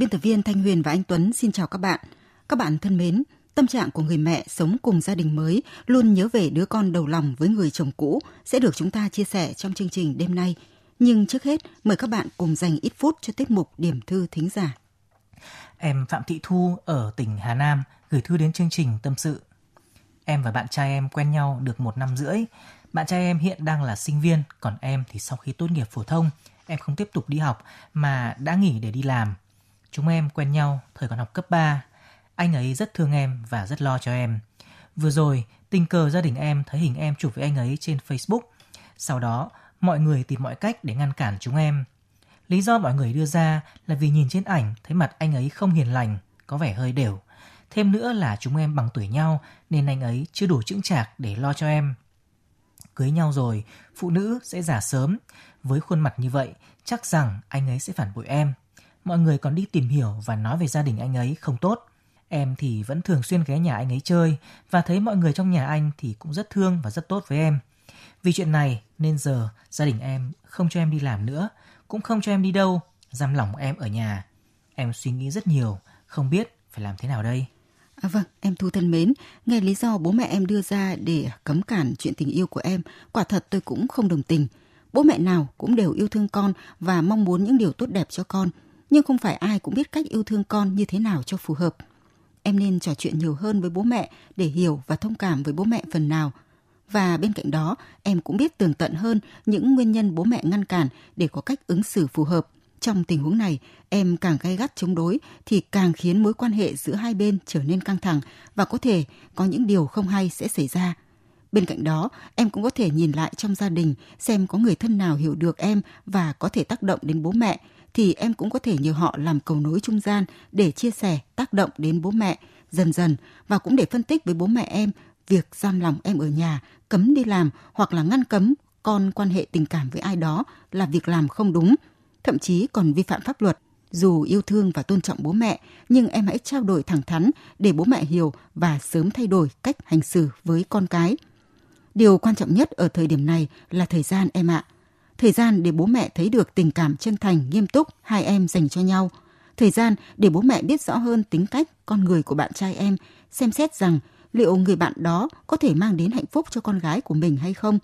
Biên tập viên Thanh Huyền và anh Tuấn xin chào các bạn. Các bạn thân mến, tâm trạng của người mẹ sống cùng gia đình mới luôn nhớ về đứa con đầu lòng với người chồng cũ sẽ được chúng ta chia sẻ trong chương trình đêm nay. Nhưng trước hết, mời các bạn cùng dành ít phút cho tiết mục điểm thư thính giả. Em Phạm Thị Thu ở tỉnh Hà Nam gửi thư đến chương trình tâm sự. Em và bạn trai em quen nhau được một năm rưỡi. Bạn trai em hiện đang là sinh viên, còn em thì sau khi tốt nghiệp phổ thông, em không tiếp tục đi học mà đã nghỉ để đi làm. Chúng em quen nhau thời còn học cấp 3. Anh ấy rất thương em và rất lo cho em. Vừa rồi, tình cờ gia đình em thấy hình em chụp với anh ấy trên Facebook. Sau đó, mọi người tìm mọi cách để ngăn cản chúng em. Lý do mọi người đưa ra là vì nhìn trên ảnh thấy mặt anh ấy không hiền lành, có vẻ hơi đều. Thêm nữa là chúng em bằng tuổi nhau nên anh ấy chưa đủ chững chạc để lo cho em. Cưới nhau rồi, phụ nữ sẽ già sớm. Với khuôn mặt như vậy, chắc rằng anh ấy sẽ phản bội em mọi người còn đi tìm hiểu và nói về gia đình anh ấy không tốt. Em thì vẫn thường xuyên ghé nhà anh ấy chơi và thấy mọi người trong nhà anh thì cũng rất thương và rất tốt với em. Vì chuyện này nên giờ gia đình em không cho em đi làm nữa, cũng không cho em đi đâu, giam lỏng em ở nhà. Em suy nghĩ rất nhiều, không biết phải làm thế nào đây. À, vâng, em Thu thân mến, nghe lý do bố mẹ em đưa ra để cấm cản chuyện tình yêu của em, quả thật tôi cũng không đồng tình. Bố mẹ nào cũng đều yêu thương con và mong muốn những điều tốt đẹp cho con, nhưng không phải ai cũng biết cách yêu thương con như thế nào cho phù hợp. Em nên trò chuyện nhiều hơn với bố mẹ để hiểu và thông cảm với bố mẹ phần nào. Và bên cạnh đó, em cũng biết tường tận hơn những nguyên nhân bố mẹ ngăn cản để có cách ứng xử phù hợp. Trong tình huống này, em càng gay gắt chống đối thì càng khiến mối quan hệ giữa hai bên trở nên căng thẳng và có thể có những điều không hay sẽ xảy ra. Bên cạnh đó, em cũng có thể nhìn lại trong gia đình xem có người thân nào hiểu được em và có thể tác động đến bố mẹ thì em cũng có thể nhờ họ làm cầu nối trung gian để chia sẻ, tác động đến bố mẹ dần dần và cũng để phân tích với bố mẹ em việc giam lòng em ở nhà, cấm đi làm hoặc là ngăn cấm con quan hệ tình cảm với ai đó là việc làm không đúng, thậm chí còn vi phạm pháp luật. Dù yêu thương và tôn trọng bố mẹ, nhưng em hãy trao đổi thẳng thắn để bố mẹ hiểu và sớm thay đổi cách hành xử với con cái. Điều quan trọng nhất ở thời điểm này là thời gian em ạ. À thời gian để bố mẹ thấy được tình cảm chân thành, nghiêm túc hai em dành cho nhau, thời gian để bố mẹ biết rõ hơn tính cách, con người của bạn trai em, xem xét rằng liệu người bạn đó có thể mang đến hạnh phúc cho con gái của mình hay không.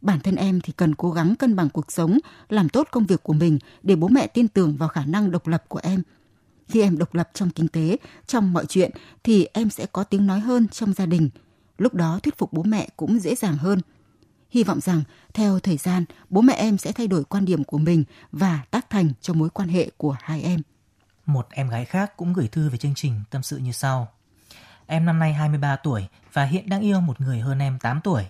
Bản thân em thì cần cố gắng cân bằng cuộc sống, làm tốt công việc của mình để bố mẹ tin tưởng vào khả năng độc lập của em. Khi em độc lập trong kinh tế, trong mọi chuyện thì em sẽ có tiếng nói hơn trong gia đình. Lúc đó thuyết phục bố mẹ cũng dễ dàng hơn – Hy vọng rằng theo thời gian, bố mẹ em sẽ thay đổi quan điểm của mình và tác thành cho mối quan hệ của hai em. Một em gái khác cũng gửi thư về chương trình tâm sự như sau. Em năm nay 23 tuổi và hiện đang yêu một người hơn em 8 tuổi.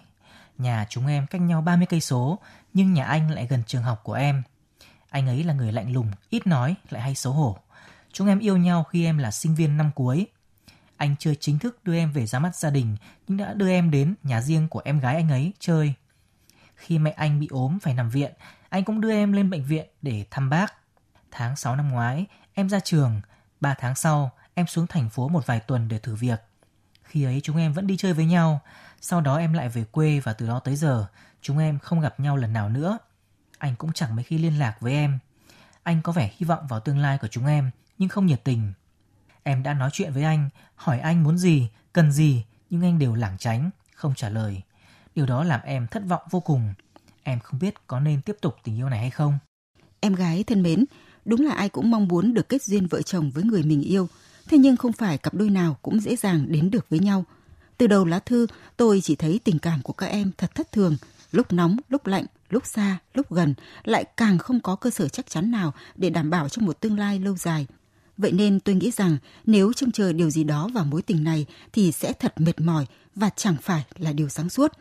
Nhà chúng em cách nhau 30 cây số, nhưng nhà anh lại gần trường học của em. Anh ấy là người lạnh lùng, ít nói, lại hay xấu hổ. Chúng em yêu nhau khi em là sinh viên năm cuối. Anh chưa chính thức đưa em về ra mắt gia đình, nhưng đã đưa em đến nhà riêng của em gái anh ấy chơi. Khi mẹ anh bị ốm phải nằm viện, anh cũng đưa em lên bệnh viện để thăm bác. Tháng 6 năm ngoái, em ra trường. 3 tháng sau, em xuống thành phố một vài tuần để thử việc. Khi ấy chúng em vẫn đi chơi với nhau. Sau đó em lại về quê và từ đó tới giờ, chúng em không gặp nhau lần nào nữa. Anh cũng chẳng mấy khi liên lạc với em. Anh có vẻ hy vọng vào tương lai của chúng em, nhưng không nhiệt tình. Em đã nói chuyện với anh, hỏi anh muốn gì, cần gì, nhưng anh đều lảng tránh, không trả lời. Điều đó làm em thất vọng vô cùng. Em không biết có nên tiếp tục tình yêu này hay không. Em gái thân mến, đúng là ai cũng mong muốn được kết duyên vợ chồng với người mình yêu. Thế nhưng không phải cặp đôi nào cũng dễ dàng đến được với nhau. Từ đầu lá thư, tôi chỉ thấy tình cảm của các em thật thất thường, lúc nóng, lúc lạnh, lúc xa, lúc gần, lại càng không có cơ sở chắc chắn nào để đảm bảo cho một tương lai lâu dài. Vậy nên tôi nghĩ rằng nếu trông chờ điều gì đó vào mối tình này thì sẽ thật mệt mỏi và chẳng phải là điều sáng suốt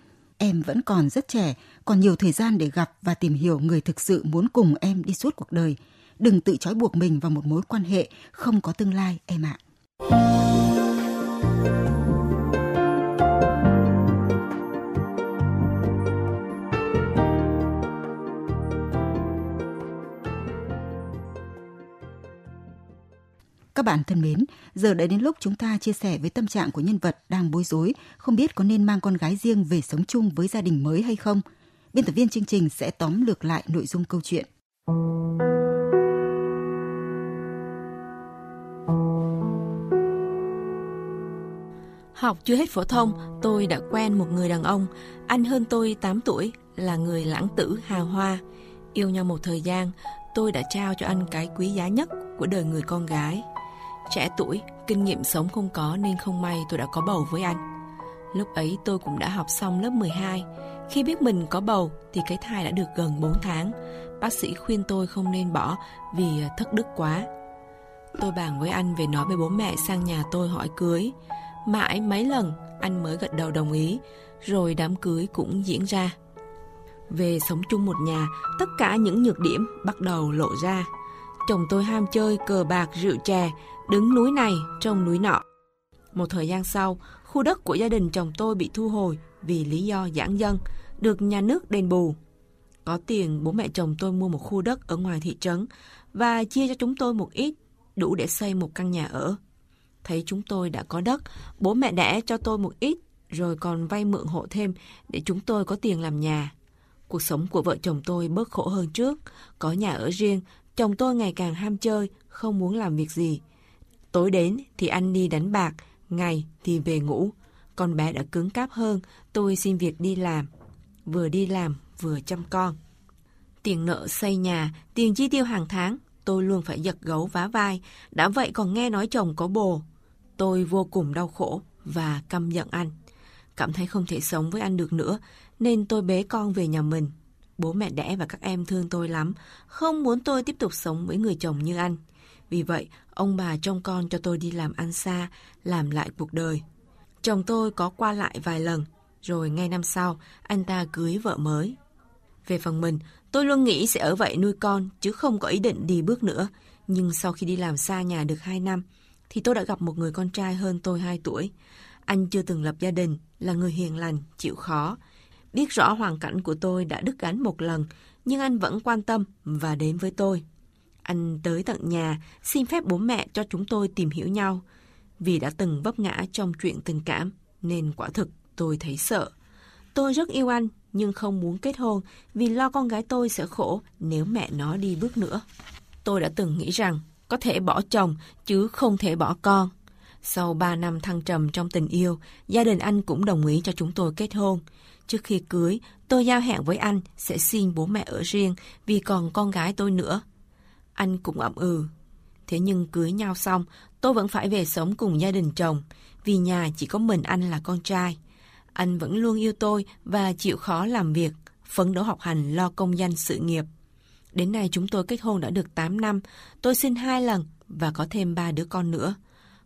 Em vẫn còn rất trẻ, còn nhiều thời gian để gặp và tìm hiểu người thực sự muốn cùng em đi suốt cuộc đời. Đừng tự trói buộc mình vào một mối quan hệ không có tương lai em ạ. Các bạn thân mến, giờ đã đến lúc chúng ta chia sẻ với tâm trạng của nhân vật đang bối rối, không biết có nên mang con gái riêng về sống chung với gia đình mới hay không. Biên tập viên chương trình sẽ tóm lược lại nội dung câu chuyện. Học chưa hết phổ thông, tôi đã quen một người đàn ông, anh hơn tôi 8 tuổi, là người lãng tử hào hoa. Yêu nhau một thời gian, tôi đã trao cho anh cái quý giá nhất của đời người con gái. Trẻ tuổi, kinh nghiệm sống không có nên không may tôi đã có bầu với anh. Lúc ấy tôi cũng đã học xong lớp 12. Khi biết mình có bầu thì cái thai đã được gần 4 tháng. Bác sĩ khuyên tôi không nên bỏ vì à, thất đức quá. Tôi bàn với anh về nói với bố mẹ sang nhà tôi hỏi cưới. Mãi mấy lần anh mới gật đầu đồng ý, rồi đám cưới cũng diễn ra. Về sống chung một nhà, tất cả những nhược điểm bắt đầu lộ ra. Chồng tôi ham chơi cờ bạc rượu chè, đứng núi này trông núi nọ. Một thời gian sau, khu đất của gia đình chồng tôi bị thu hồi vì lý do giãn dân, được nhà nước đền bù. Có tiền, bố mẹ chồng tôi mua một khu đất ở ngoài thị trấn và chia cho chúng tôi một ít, đủ để xây một căn nhà ở. Thấy chúng tôi đã có đất, bố mẹ đẻ cho tôi một ít, rồi còn vay mượn hộ thêm để chúng tôi có tiền làm nhà. Cuộc sống của vợ chồng tôi bớt khổ hơn trước, có nhà ở riêng, chồng tôi ngày càng ham chơi, không muốn làm việc gì. Tối đến thì anh đi đánh bạc, ngày thì về ngủ. Con bé đã cứng cáp hơn, tôi xin việc đi làm. Vừa đi làm, vừa chăm con. Tiền nợ xây nhà, tiền chi tiêu hàng tháng, tôi luôn phải giật gấu vá vai. Đã vậy còn nghe nói chồng có bồ. Tôi vô cùng đau khổ và căm giận anh. Cảm thấy không thể sống với anh được nữa, nên tôi bế con về nhà mình. Bố mẹ đẻ và các em thương tôi lắm, không muốn tôi tiếp tục sống với người chồng như anh. Vì vậy, ông bà trông con cho tôi đi làm ăn xa, làm lại cuộc đời. Chồng tôi có qua lại vài lần, rồi ngay năm sau, anh ta cưới vợ mới. Về phần mình, tôi luôn nghĩ sẽ ở vậy nuôi con, chứ không có ý định đi bước nữa. Nhưng sau khi đi làm xa nhà được 2 năm, thì tôi đã gặp một người con trai hơn tôi 2 tuổi. Anh chưa từng lập gia đình, là người hiền lành, chịu khó. Biết rõ hoàn cảnh của tôi đã đứt gánh một lần, nhưng anh vẫn quan tâm và đến với tôi. Anh tới tận nhà, xin phép bố mẹ cho chúng tôi tìm hiểu nhau. Vì đã từng vấp ngã trong chuyện tình cảm, nên quả thực tôi thấy sợ. Tôi rất yêu anh, nhưng không muốn kết hôn vì lo con gái tôi sẽ khổ nếu mẹ nó đi bước nữa. Tôi đã từng nghĩ rằng có thể bỏ chồng chứ không thể bỏ con. Sau 3 năm thăng trầm trong tình yêu, gia đình anh cũng đồng ý cho chúng tôi kết hôn. Trước khi cưới, tôi giao hẹn với anh sẽ xin bố mẹ ở riêng vì còn con gái tôi nữa. Anh cũng ậm ừ. Thế nhưng cưới nhau xong, tôi vẫn phải về sống cùng gia đình chồng, vì nhà chỉ có mình anh là con trai. Anh vẫn luôn yêu tôi và chịu khó làm việc, phấn đấu học hành lo công danh sự nghiệp. Đến nay chúng tôi kết hôn đã được 8 năm, tôi sinh hai lần và có thêm ba đứa con nữa.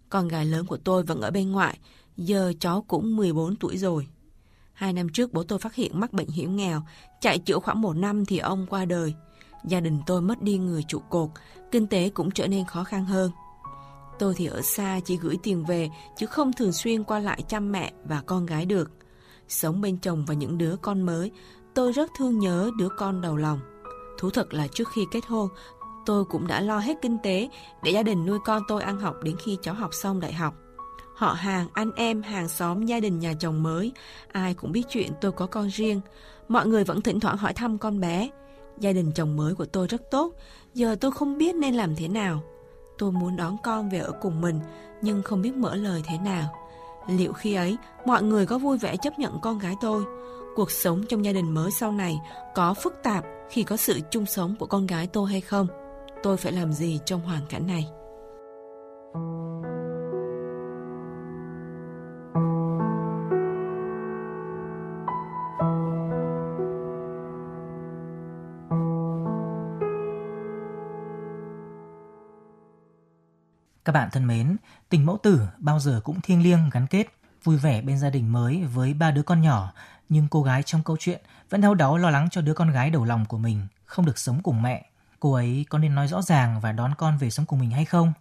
Con gái lớn của tôi vẫn ở bên ngoại, giờ cháu cũng 14 tuổi rồi. Hai năm trước bố tôi phát hiện mắc bệnh hiểm nghèo, chạy chữa khoảng một năm thì ông qua đời. Gia đình tôi mất đi người trụ cột, kinh tế cũng trở nên khó khăn hơn. Tôi thì ở xa chỉ gửi tiền về chứ không thường xuyên qua lại chăm mẹ và con gái được. Sống bên chồng và những đứa con mới, tôi rất thương nhớ đứa con đầu lòng. Thú thật là trước khi kết hôn, tôi cũng đã lo hết kinh tế để gia đình nuôi con tôi ăn học đến khi cháu học xong đại học. Họ hàng, anh em, hàng xóm, gia đình nhà chồng mới, ai cũng biết chuyện tôi có con riêng. Mọi người vẫn thỉnh thoảng hỏi thăm con bé. Gia đình chồng mới của tôi rất tốt, giờ tôi không biết nên làm thế nào. Tôi muốn đón con về ở cùng mình, nhưng không biết mở lời thế nào. Liệu khi ấy, mọi người có vui vẻ chấp nhận con gái tôi? Cuộc sống trong gia đình mới sau này có phức tạp khi có sự chung sống của con gái tôi hay không? Tôi phải làm gì trong hoàn cảnh này? Các bạn thân mến, tình mẫu tử bao giờ cũng thiêng liêng gắn kết, vui vẻ bên gia đình mới với ba đứa con nhỏ nhưng cô gái trong câu chuyện vẫn đau đáu lo lắng cho đứa con gái đầu lòng của mình không được sống cùng mẹ. Cô ấy có nên nói rõ ràng và đón con về sống cùng mình hay không?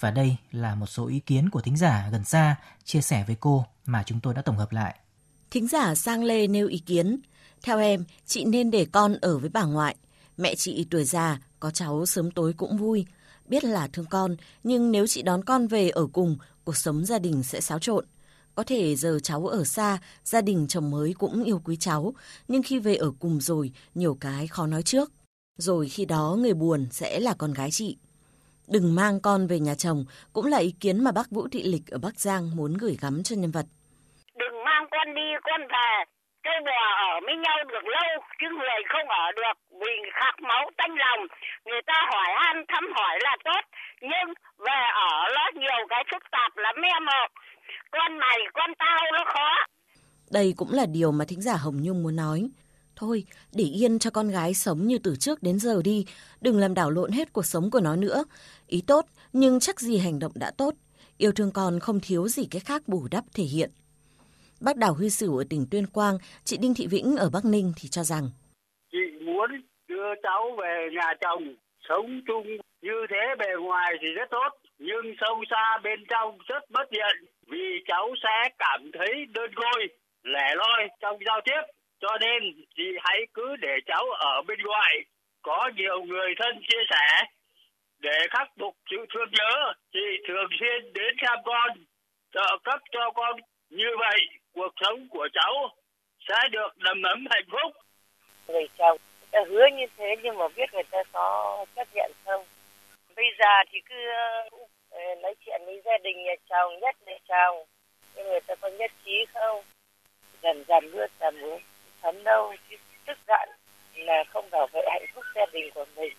Và đây là một số ý kiến của thính giả gần xa chia sẻ với cô mà chúng tôi đã tổng hợp lại. Thính giả Sang Lê nêu ý kiến. Theo em, chị nên để con ở với bà ngoại. Mẹ chị tuổi già, có cháu sớm tối cũng vui. Biết là thương con, nhưng nếu chị đón con về ở cùng, cuộc sống gia đình sẽ xáo trộn. Có thể giờ cháu ở xa, gia đình chồng mới cũng yêu quý cháu, nhưng khi về ở cùng rồi, nhiều cái khó nói trước. Rồi khi đó người buồn sẽ là con gái chị. Đừng mang con về nhà chồng cũng là ý kiến mà bác Vũ Thị Lịch ở Bắc Giang muốn gửi gắm cho nhân vật. Đừng mang con đi, con về. Cây bò ở với nhau được lâu, chứ người không ở được vì khạc máu tanh lòng. Người ta hỏi han thăm hỏi là tốt, nhưng về ở nó nhiều cái phức tạp lắm em ạ. Con này, con tao nó khó. Đây cũng là điều mà thính giả Hồng Nhung muốn nói. Thôi, để yên cho con gái sống như từ trước đến giờ đi, đừng làm đảo lộn hết cuộc sống của nó nữa. Ý tốt, nhưng chắc gì hành động đã tốt. Yêu thương con không thiếu gì cái khác bù đắp thể hiện. Bác Đào Huy Sửu ở tỉnh Tuyên Quang, chị Đinh Thị Vĩnh ở Bắc Ninh thì cho rằng Chị muốn đưa cháu về nhà chồng, sống chung như thế bề ngoài thì rất tốt, nhưng sâu xa bên trong rất bất tiện vì cháu sẽ cảm thấy đơn côi, lẻ loi trong giao tiếp cho nên chị hãy cứ để cháu ở bên ngoài, có nhiều người thân chia sẻ. Để khắc phục sự thương nhớ, chị thường xuyên đến thăm con, trợ cấp cho con. Như vậy, cuộc sống của cháu sẽ được đầm ấm hạnh phúc. Người chồng ta hứa như thế nhưng mà biết người ta có chấp nhận không? Bây giờ thì cứ uh, nói chuyện với gia đình nhà chồng, nhất là chồng. Nhưng người ta có nhất trí không? Dần dần bước dần bước phấn đâu chứ tức giận là không bảo vệ hạnh phúc gia đình của mình.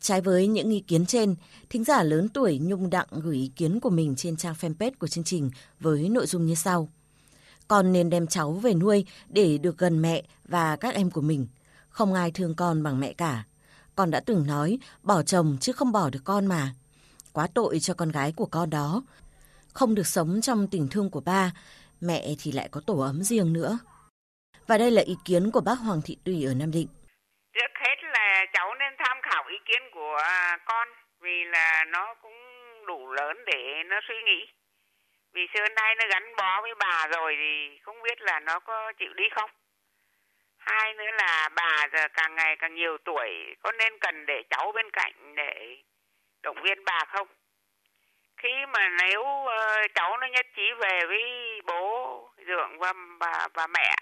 Trái với những ý kiến trên, thính giả lớn tuổi Nhung Đặng gửi ý kiến của mình trên trang fanpage của chương trình với nội dung như sau. Con nên đem cháu về nuôi để được gần mẹ và các em của mình. Không ai thương con bằng mẹ cả. Con đã từng nói bỏ chồng chứ không bỏ được con mà. Quá tội cho con gái của con đó. Không được sống trong tình thương của ba, mẹ thì lại có tổ ấm riêng nữa. Và đây là ý kiến của bác Hoàng Thị Tùy ở Nam Định. Trước hết là cháu nên tham khảo ý kiến của con vì là nó cũng đủ lớn để nó suy nghĩ. Vì xưa nay nó gắn bó với bà rồi thì không biết là nó có chịu đi không. Hai nữa là bà giờ càng ngày càng nhiều tuổi có nên cần để cháu bên cạnh để động viên bà không? Khi mà nếu uh, cháu nó nhất trí về với bố dượng và bà và mẹ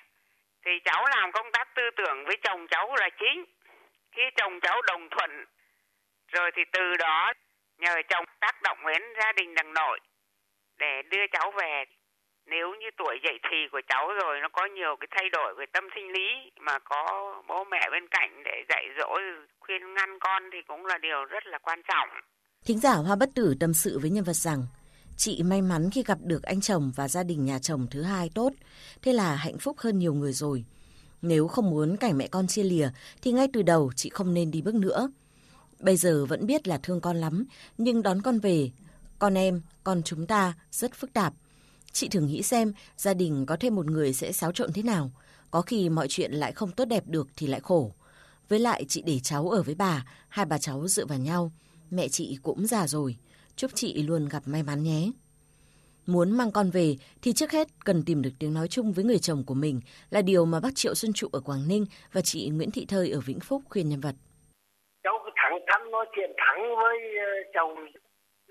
thì cháu làm công tác tư tưởng với chồng cháu là chính khi chồng cháu đồng thuận rồi thì từ đó nhờ chồng tác động đến gia đình đằng nội để đưa cháu về nếu như tuổi dậy thì của cháu rồi nó có nhiều cái thay đổi về tâm sinh lý mà có bố mẹ bên cạnh để dạy dỗ khuyên ngăn con thì cũng là điều rất là quan trọng. Thính giả Hoa Bất Tử tâm sự với nhân vật rằng Chị may mắn khi gặp được anh chồng và gia đình nhà chồng thứ hai tốt, thế là hạnh phúc hơn nhiều người rồi. Nếu không muốn cảnh mẹ con chia lìa thì ngay từ đầu chị không nên đi bước nữa. Bây giờ vẫn biết là thương con lắm, nhưng đón con về, con em, con chúng ta rất phức tạp. Chị thử nghĩ xem gia đình có thêm một người sẽ xáo trộn thế nào. Có khi mọi chuyện lại không tốt đẹp được thì lại khổ. Với lại chị để cháu ở với bà, hai bà cháu dựa vào nhau. Mẹ chị cũng già rồi. Chúc chị luôn gặp may mắn nhé. Muốn mang con về thì trước hết cần tìm được tiếng nói chung với người chồng của mình là điều mà bác Triệu Xuân Trụ ở Quảng Ninh và chị Nguyễn Thị Thơi ở Vĩnh Phúc khuyên nhân vật. Cháu cứ thẳng thắn nói chuyện thẳng với ờ, chồng.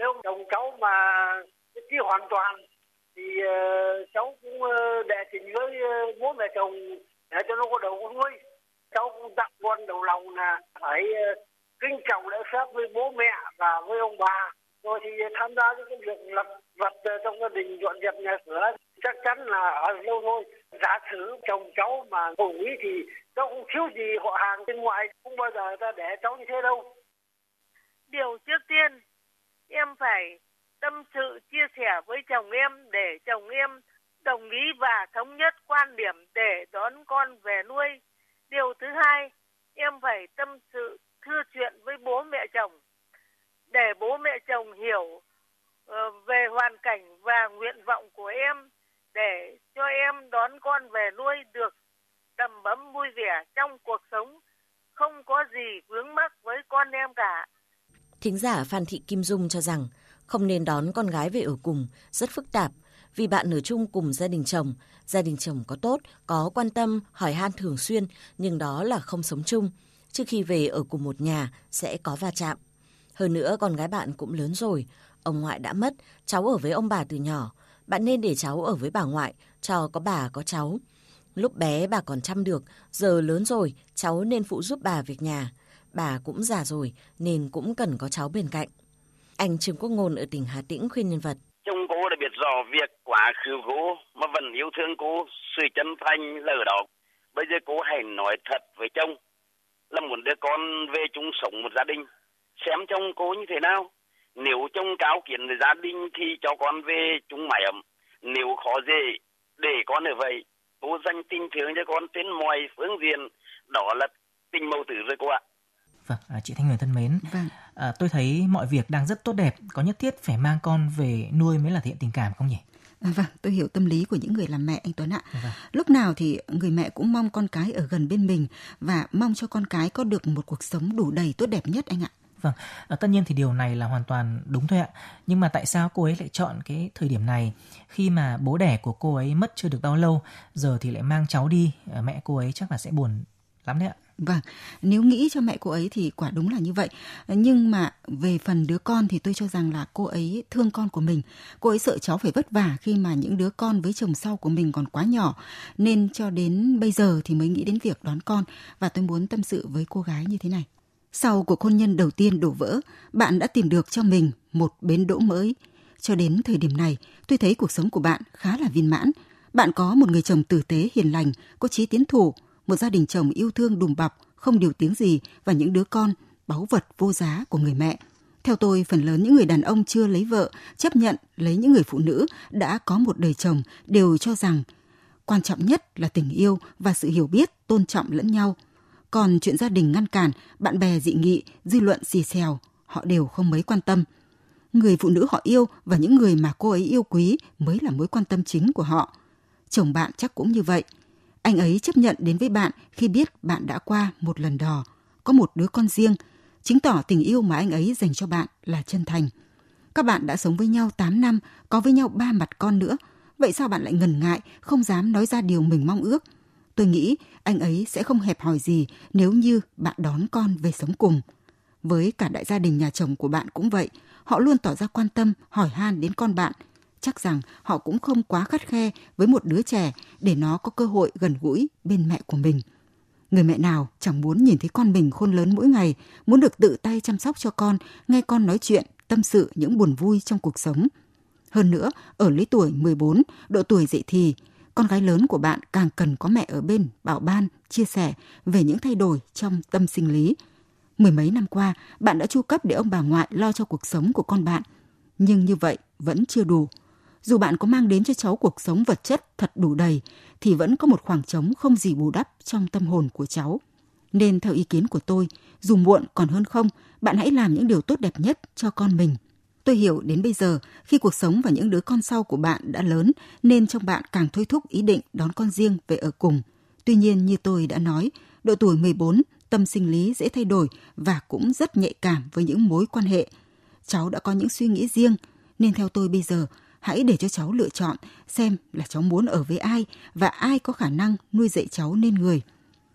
Nếu chồng cháu mà chỉ hoàn toàn thì uh, cháu cũng uh, đệ trình với bố mẹ chồng để cho nó có đầu con nuôi. Cháu cũng dặn con đầu lòng là phải ờ, kính trọng lễ phép với bố mẹ và với ông bà. Rồi thì tham gia những cái việc lập vật ờ, trong gia đình dọn dẹp nhà cửa chắc chắn là ở lâu thôi. Giả sử chồng cháu mà cùng ý thì cháu cũng thiếu gì họ hàng bên ngoài không bao giờ ta để cháu như thế đâu điều trước tiên em phải tâm sự chia sẻ với chồng em để chồng em đồng ý và thống nhất quan điểm để đón con về nuôi điều thứ hai em phải tâm sự thưa chuyện với bố mẹ chồng để bố mẹ chồng hiểu ờ, về hoàn cảnh và nguyện vọng của em để cho em đón con về nuôi được đầm bấm vui vẻ trong cuộc sống, không có gì vướng mắc với con em cả. Thính giả Phan Thị Kim Dung cho rằng không nên đón con gái về ở cùng rất phức tạp vì bạn ở chung cùng gia đình chồng. Gia đình chồng có tốt, có quan tâm, hỏi han thường xuyên nhưng đó là không sống chung. Trước khi về ở cùng một nhà sẽ có va chạm. Hơn nữa con gái bạn cũng lớn rồi, ông ngoại đã mất, cháu ở với ông bà từ nhỏ. Bạn nên để cháu ở với bà ngoại, cho có bà có cháu. Lúc bé bà còn chăm được, giờ lớn rồi, cháu nên phụ giúp bà việc nhà. Bà cũng già rồi nên cũng cần có cháu bên cạnh. Anh Trương Quốc Ngôn ở tỉnh Hà Tĩnh khuyên nhân vật. Chồng cô đã biết rõ việc quá khứ cô mà vẫn yêu thương cô, sự chân thành là ở đó. Bây giờ cô hãy nói thật với chồng là muốn đưa con về chung sống một gia đình. Xem chồng cô như thế nào. Nếu chồng cáo kiến về gia đình thì cho con về chung mái ấm. Nếu khó dễ để con ở vậy, cô dành tình thương cho con trên mọi phương diện. Đó là tình mẫu tử rồi cô ạ. Vâng, à, chị Thanh Huyền thân mến, vâng. à, tôi thấy mọi việc đang rất tốt đẹp, có nhất thiết phải mang con về nuôi mới là thể hiện tình cảm không nhỉ? À, vâng, tôi hiểu tâm lý của những người làm mẹ anh Tuấn ạ. Vâng. Lúc nào thì người mẹ cũng mong con cái ở gần bên mình và mong cho con cái có được một cuộc sống đủ đầy tốt đẹp nhất anh ạ. Vâng, à, tất nhiên thì điều này là hoàn toàn đúng thôi ạ. Nhưng mà tại sao cô ấy lại chọn cái thời điểm này khi mà bố đẻ của cô ấy mất chưa được bao lâu, giờ thì lại mang cháu đi, à, mẹ cô ấy chắc là sẽ buồn lắm đấy ạ. Vâng, nếu nghĩ cho mẹ cô ấy thì quả đúng là như vậy. Nhưng mà về phần đứa con thì tôi cho rằng là cô ấy thương con của mình. Cô ấy sợ cháu phải vất vả khi mà những đứa con với chồng sau của mình còn quá nhỏ. Nên cho đến bây giờ thì mới nghĩ đến việc đón con. Và tôi muốn tâm sự với cô gái như thế này. Sau cuộc hôn nhân đầu tiên đổ vỡ, bạn đã tìm được cho mình một bến đỗ mới. Cho đến thời điểm này, tôi thấy cuộc sống của bạn khá là viên mãn. Bạn có một người chồng tử tế hiền lành, có trí tiến thủ, một gia đình chồng yêu thương đùm bọc, không điều tiếng gì và những đứa con, báu vật vô giá của người mẹ. Theo tôi, phần lớn những người đàn ông chưa lấy vợ, chấp nhận lấy những người phụ nữ đã có một đời chồng đều cho rằng quan trọng nhất là tình yêu và sự hiểu biết, tôn trọng lẫn nhau. Còn chuyện gia đình ngăn cản, bạn bè dị nghị, dư luận xì xèo, họ đều không mấy quan tâm. Người phụ nữ họ yêu và những người mà cô ấy yêu quý mới là mối quan tâm chính của họ. Chồng bạn chắc cũng như vậy – anh ấy chấp nhận đến với bạn khi biết bạn đã qua một lần đò, có một đứa con riêng, chứng tỏ tình yêu mà anh ấy dành cho bạn là chân thành. Các bạn đã sống với nhau 8 năm, có với nhau ba mặt con nữa. Vậy sao bạn lại ngần ngại, không dám nói ra điều mình mong ước? Tôi nghĩ anh ấy sẽ không hẹp hòi gì nếu như bạn đón con về sống cùng. Với cả đại gia đình nhà chồng của bạn cũng vậy, họ luôn tỏ ra quan tâm, hỏi han đến con bạn – chắc rằng họ cũng không quá khắt khe với một đứa trẻ để nó có cơ hội gần gũi bên mẹ của mình. Người mẹ nào chẳng muốn nhìn thấy con mình khôn lớn mỗi ngày, muốn được tự tay chăm sóc cho con, nghe con nói chuyện, tâm sự những buồn vui trong cuộc sống. Hơn nữa, ở lứa tuổi 14, độ tuổi dậy thì, con gái lớn của bạn càng cần có mẹ ở bên, bảo ban, chia sẻ về những thay đổi trong tâm sinh lý. Mười mấy năm qua, bạn đã chu cấp để ông bà ngoại lo cho cuộc sống của con bạn. Nhưng như vậy vẫn chưa đủ dù bạn có mang đến cho cháu cuộc sống vật chất thật đủ đầy thì vẫn có một khoảng trống không gì bù đắp trong tâm hồn của cháu. Nên theo ý kiến của tôi, dù muộn còn hơn không, bạn hãy làm những điều tốt đẹp nhất cho con mình. Tôi hiểu đến bây giờ, khi cuộc sống và những đứa con sau của bạn đã lớn, nên trong bạn càng thôi thúc ý định đón con riêng về ở cùng. Tuy nhiên, như tôi đã nói, độ tuổi 14, tâm sinh lý dễ thay đổi và cũng rất nhạy cảm với những mối quan hệ. Cháu đã có những suy nghĩ riêng, nên theo tôi bây giờ, hãy để cho cháu lựa chọn xem là cháu muốn ở với ai và ai có khả năng nuôi dạy cháu nên người.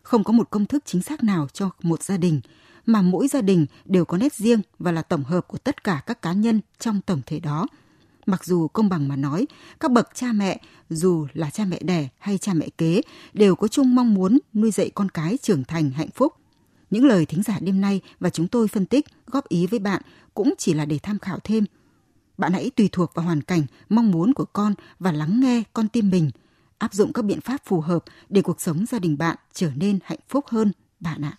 Không có một công thức chính xác nào cho một gia đình, mà mỗi gia đình đều có nét riêng và là tổng hợp của tất cả các cá nhân trong tổng thể đó. Mặc dù công bằng mà nói, các bậc cha mẹ, dù là cha mẹ đẻ hay cha mẹ kế, đều có chung mong muốn nuôi dạy con cái trưởng thành hạnh phúc. Những lời thính giả đêm nay và chúng tôi phân tích, góp ý với bạn cũng chỉ là để tham khảo thêm, bạn hãy tùy thuộc vào hoàn cảnh, mong muốn của con và lắng nghe con tim mình. Áp dụng các biện pháp phù hợp để cuộc sống gia đình bạn trở nên hạnh phúc hơn, bạn ạ.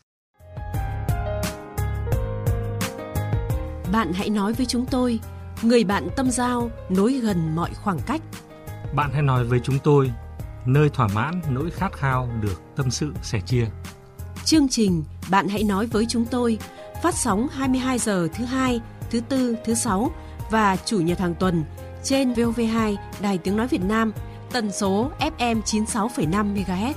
Bạn hãy nói với chúng tôi, người bạn tâm giao nối gần mọi khoảng cách. Bạn hãy nói với chúng tôi, nơi thỏa mãn nỗi khát khao được tâm sự sẻ chia. Chương trình Bạn hãy nói với chúng tôi phát sóng 22 giờ thứ hai, thứ tư, thứ sáu và chủ nhật hàng tuần trên VOV2 Đài Tiếng Nói Việt Nam, tần số FM 96,5 MHz.